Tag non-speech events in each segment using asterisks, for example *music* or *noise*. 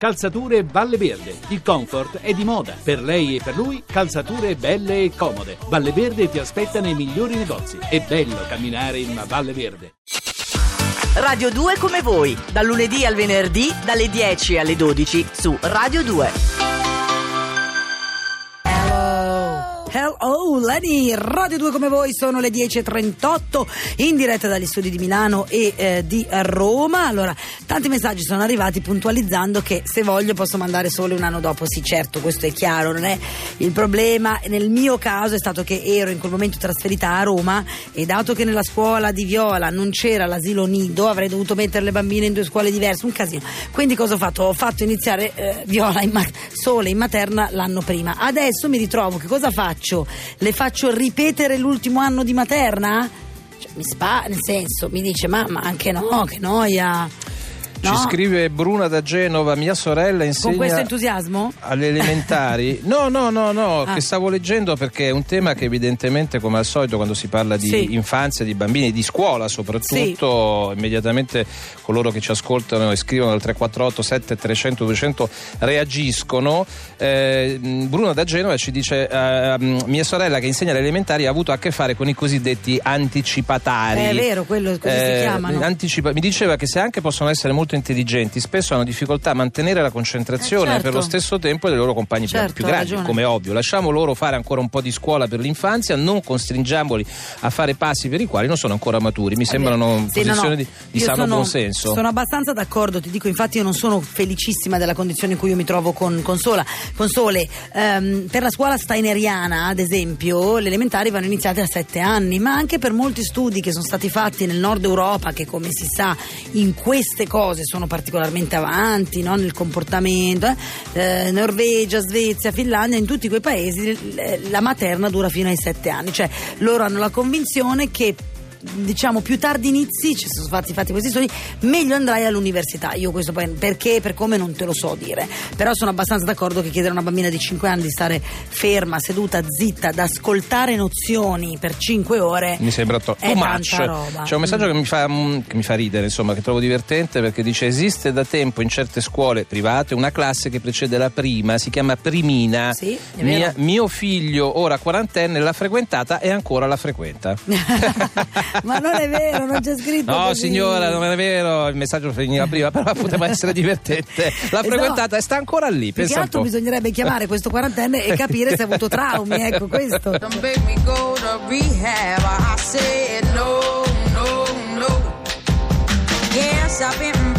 Calzature Valle Verde. Il comfort è di moda. Per lei e per lui, calzature belle e comode. Valle Verde ti aspetta nei migliori negozi. È bello camminare in una Valle Verde. Radio 2 come voi, dal lunedì al venerdì, dalle 10 alle 12 su Radio 2. Hello Lenny, Radio 2 come voi, sono le 10.38 in diretta dagli studi di Milano e eh, di Roma. Allora, tanti messaggi sono arrivati puntualizzando che se voglio posso mandare solo un anno dopo. Sì, certo, questo è chiaro, non è il problema. Nel mio caso è stato che ero in quel momento trasferita a Roma e dato che nella scuola di Viola non c'era l'asilo nido, avrei dovuto mettere le bambine in due scuole diverse, un casino. Quindi cosa ho fatto? Ho fatto iniziare eh, Viola in ma- sole in materna l'anno prima. Adesso mi ritrovo, che cosa faccio? Le faccio ripetere l'ultimo anno di materna? Cioè, mi spa, nel senso, mi dice, mamma, anche no, che noia. No? Ci scrive Bruna da Genova, mia sorella insegna. Con questo entusiasmo? Alle elementari. *laughs* No, no, no, no, ah. che stavo leggendo perché è un tema che evidentemente, come al solito, quando si parla di sì. infanzia, di bambini, di scuola soprattutto, sì. immediatamente coloro che ci ascoltano e scrivono al 348 7300 200 reagiscono. Eh, Bruna da Genova ci dice: eh, Mia sorella che insegna alle elementari ha avuto a che fare con i cosiddetti anticipatari. È vero, quello così eh, si chiamano. Anticipa- mi diceva che se anche possono essere molto molto intelligenti spesso hanno difficoltà a mantenere la concentrazione eh certo. per lo stesso tempo dei loro compagni certo, più grandi, come ovvio. Lasciamo loro fare ancora un po' di scuola per l'infanzia, non costringiamoli a fare passi per i quali non sono ancora maturi. Mi eh sembrano sì, posizioni no, no. di, di sano sono, buonsenso. Sono abbastanza d'accordo, ti dico, infatti io non sono felicissima della condizione in cui io mi trovo con, con Sola. Con Sole, um, per la scuola steineriana, ad esempio, le elementari vanno iniziate a sette anni, ma anche per molti studi che sono stati fatti nel nord Europa, che come si sa in queste cose sono particolarmente avanti no? nel comportamento, eh? Eh, Norvegia, Svezia, Finlandia, in tutti quei paesi la materna dura fino ai sette anni, cioè loro hanno la convinzione che diciamo più tardi inizi, ci sono stati fatti questi studi, meglio andrai all'università. Io questo poi perché per come non te lo so dire. Però sono abbastanza d'accordo che chiedere a una bambina di 5 anni di stare ferma, seduta, zitta, ad ascoltare nozioni per 5 ore. Mi sembra to- too much. C'è un messaggio mm. che, mi fa, mm, che mi fa ridere, insomma, che trovo divertente perché dice esiste da tempo in certe scuole private una classe che precede la prima, si chiama primina. Sì, Mia, mio figlio, ora quarantenne, l'ha frequentata e ancora la frequenta. *laughs* *laughs* Ma non è vero, non c'è scritto. No, così. signora, non è vero. Il messaggio finiva prima, però *laughs* poteva essere divertente. L'ha frequentata e sta ancora lì. Più che altro bisognerebbe chiamare questo quarantenne e capire se ha avuto traumi. Ecco questo. *laughs* Don't make me go to rehab. I said no, no, no. Yes, I've been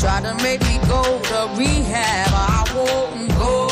Try to make me go to rehab. I won't go,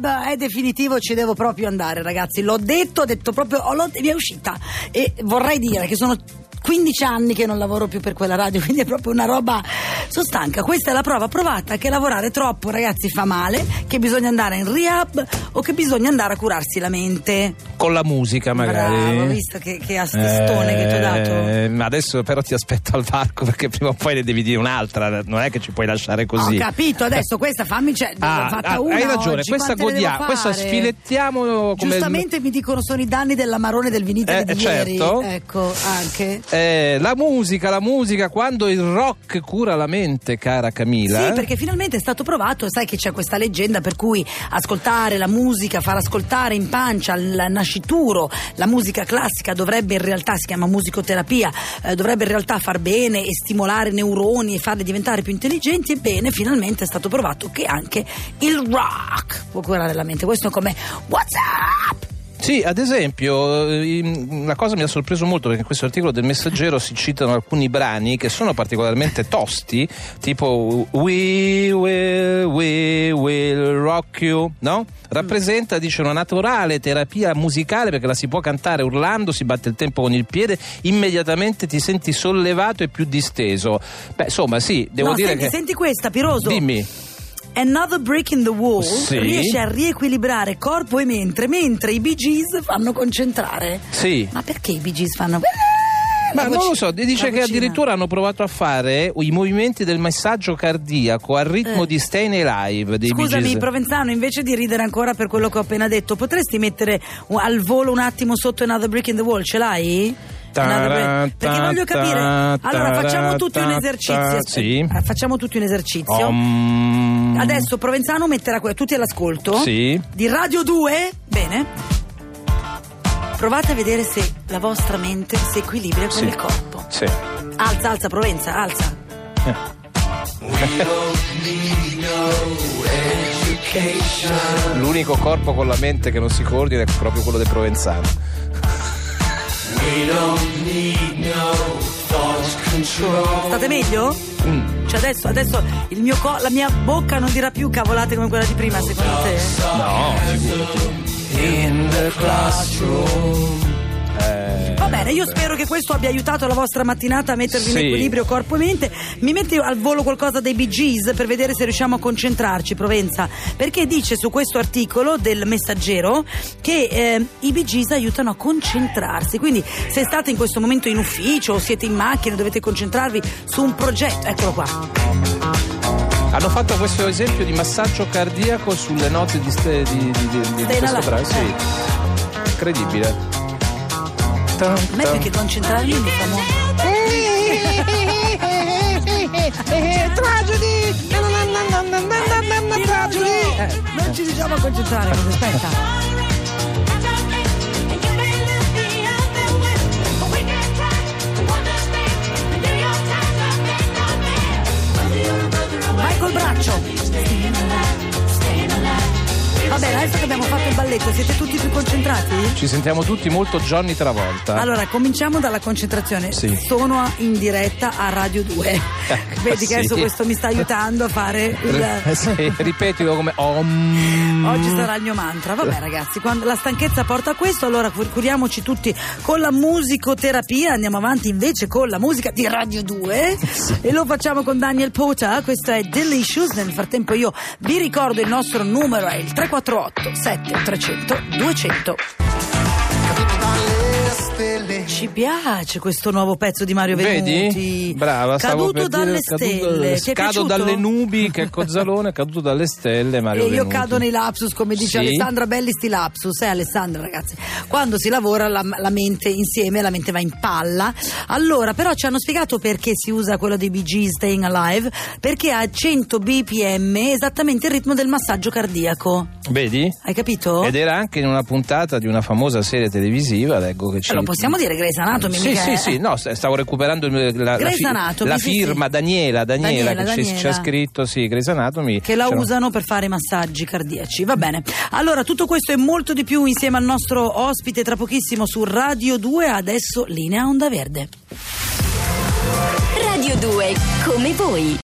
è definitivo, ci devo proprio andare, ragazzi. L'ho detto, ho detto proprio, ho, mi è uscita. E vorrei dire che sono 15 anni che non lavoro più per quella radio, *laughs* quindi è proprio una roba. Sono stanca. Questa è la prova provata che lavorare troppo, ragazzi, fa male, che bisogna andare in rehab o che bisogna andare a curarsi la mente. Con la musica, magari. Bravo, visto che, che assistone eh, che ti ho dato. Eh, adesso però ti aspetto al varco *laughs* perché prima o poi ne devi dire un'altra, non è che ci puoi lasciare così. Ho capito, adesso questa fammi. Cioè, ah, fatta ah, una hai ragione, oggi, questa godiamo, questa sfilettiamo. Come... Giustamente mi dicono sono i danni dell'amarone del vinitore eh, di certo. ieri. Ecco, anche. Eh, la musica, la musica, quando il rock cura la mente, cara Camila. Sì, perché finalmente è stato provato, sai che c'è questa leggenda per cui ascoltare la musica, far ascoltare in pancia al nascituro la musica classica dovrebbe in realtà, si chiama musicoterapia, eh, dovrebbe in realtà far bene e stimolare i neuroni e farli diventare più intelligenti. Ebbene, finalmente è stato provato che anche il rock può curare la mente. Questo come What's up? Sì, ad esempio, la eh, cosa mi ha sorpreso molto perché in questo articolo del Messaggero si citano alcuni brani che sono particolarmente tosti, tipo We will, we will rock you, no? Rappresenta, dice, una naturale terapia musicale perché la si può cantare urlando, si batte il tempo con il piede, immediatamente ti senti sollevato e più disteso. Beh, insomma, sì, devo no, dire senti, che... Senti questa, Piroso. Dimmi. Another Break in the Wall sì. riesce a riequilibrare corpo e mente mentre i Bee Gees fanno concentrare. Sì. Ma perché i Bee Gees fanno... Ma non lo so, dice che addirittura hanno provato a fare i movimenti del messaggio cardiaco al ritmo eh. di Stay Alive dei Scusami, Provenzano, invece di ridere ancora per quello che ho appena detto, potresti mettere al volo un attimo sotto Another Break in the Wall? Ce l'hai? Perché voglio capire. Allora, facciamo tutti un esercizio. Sì. Facciamo tutti un esercizio. Adesso Provenzano metterà tutti all'ascolto. Sì. Di Radio 2. Bene. Provate a vedere se la vostra mente si equilibra con sì. il corpo. Sì. Alza, alza, Provenza, alza. L'unico corpo con la mente che non si coordina è proprio quello del Provenzano. State meglio? Mm. Cioè adesso, adesso co- la mia bocca non dirà più cavolate come quella di prima, secondo te? No, figurati. In the classroom. Va bene, io spero che questo abbia aiutato la vostra mattinata a mettervi sì. in equilibrio corpo e mente. Mi metti al volo qualcosa dei Bee Gees per vedere se riusciamo a concentrarci, Provenza. Perché dice su questo articolo del messaggero che eh, i Bee Gees aiutano a concentrarsi. Quindi se state in questo momento in ufficio o siete in macchina dovete concentrarvi su un progetto, eccolo qua. Hanno fatto questo esempio di massaggio cardiaco sulle note di, ste, di, di, di, di questo brano. Sì. Eh. Incredibile. A me più che concentrarmi mi fa *laughs* Tragedy! Tragedy! Non ci riusciamo a concentrare, aspetta. Vai col braccio! Va bene, adesso che abbiamo fatto il balletto, siete tutti più concentrati? Ci sentiamo tutti molto Johnny Travolta. Allora, cominciamo dalla concentrazione. Sì. Sono in diretta a Radio 2. *laughs* Vedi che adesso questo mi sta aiutando a fare il. Eh, sì, ripetilo come om. Oggi sarà il mio mantra. Vabbè, ragazzi, quando la stanchezza porta a questo, allora curiamoci tutti con la musicoterapia. Andiamo avanti invece con la musica di Radio 2 sì. e lo facciamo con Daniel Pota. Questo è Delicious. Nel frattempo, io vi ricordo il nostro numero è il 3 348 7300 200 ci piace questo nuovo pezzo di Mario Venuti. Vedi? Brava, caduto dalle dire, stelle. Caduto, cado dalle nubi, che Cozzalone, *laughs* caduto dalle stelle Mario E io Venuti. cado nei lapsus, come dice sì. Alessandra Belli, sti lapsus, eh Alessandra ragazzi. Quando si lavora la, la, mente insieme, la mente va in palla. Allora, però ci hanno spiegato perché si usa quello dei BG Staying Alive, perché ha 100 bpm esattamente il ritmo del massaggio cardiaco. Vedi? Hai capito? Ed era anche in una puntata di una famosa serie televisiva, leggo che c'è. Allora, possiamo dire Grey's Anatomy? Sì, sì, sì, no, stavo recuperando la, la, Anatomy, la firma sì. Daniela, Daniela, Daniela, che Daniela. c'è scritto, sì, Grey's Anatomy. Che la usano per fare massaggi cardiaci, va bene. Allora, tutto questo e molto di più insieme al nostro ospite tra pochissimo su Radio 2, adesso linea Onda Verde. Radio 2, come voi.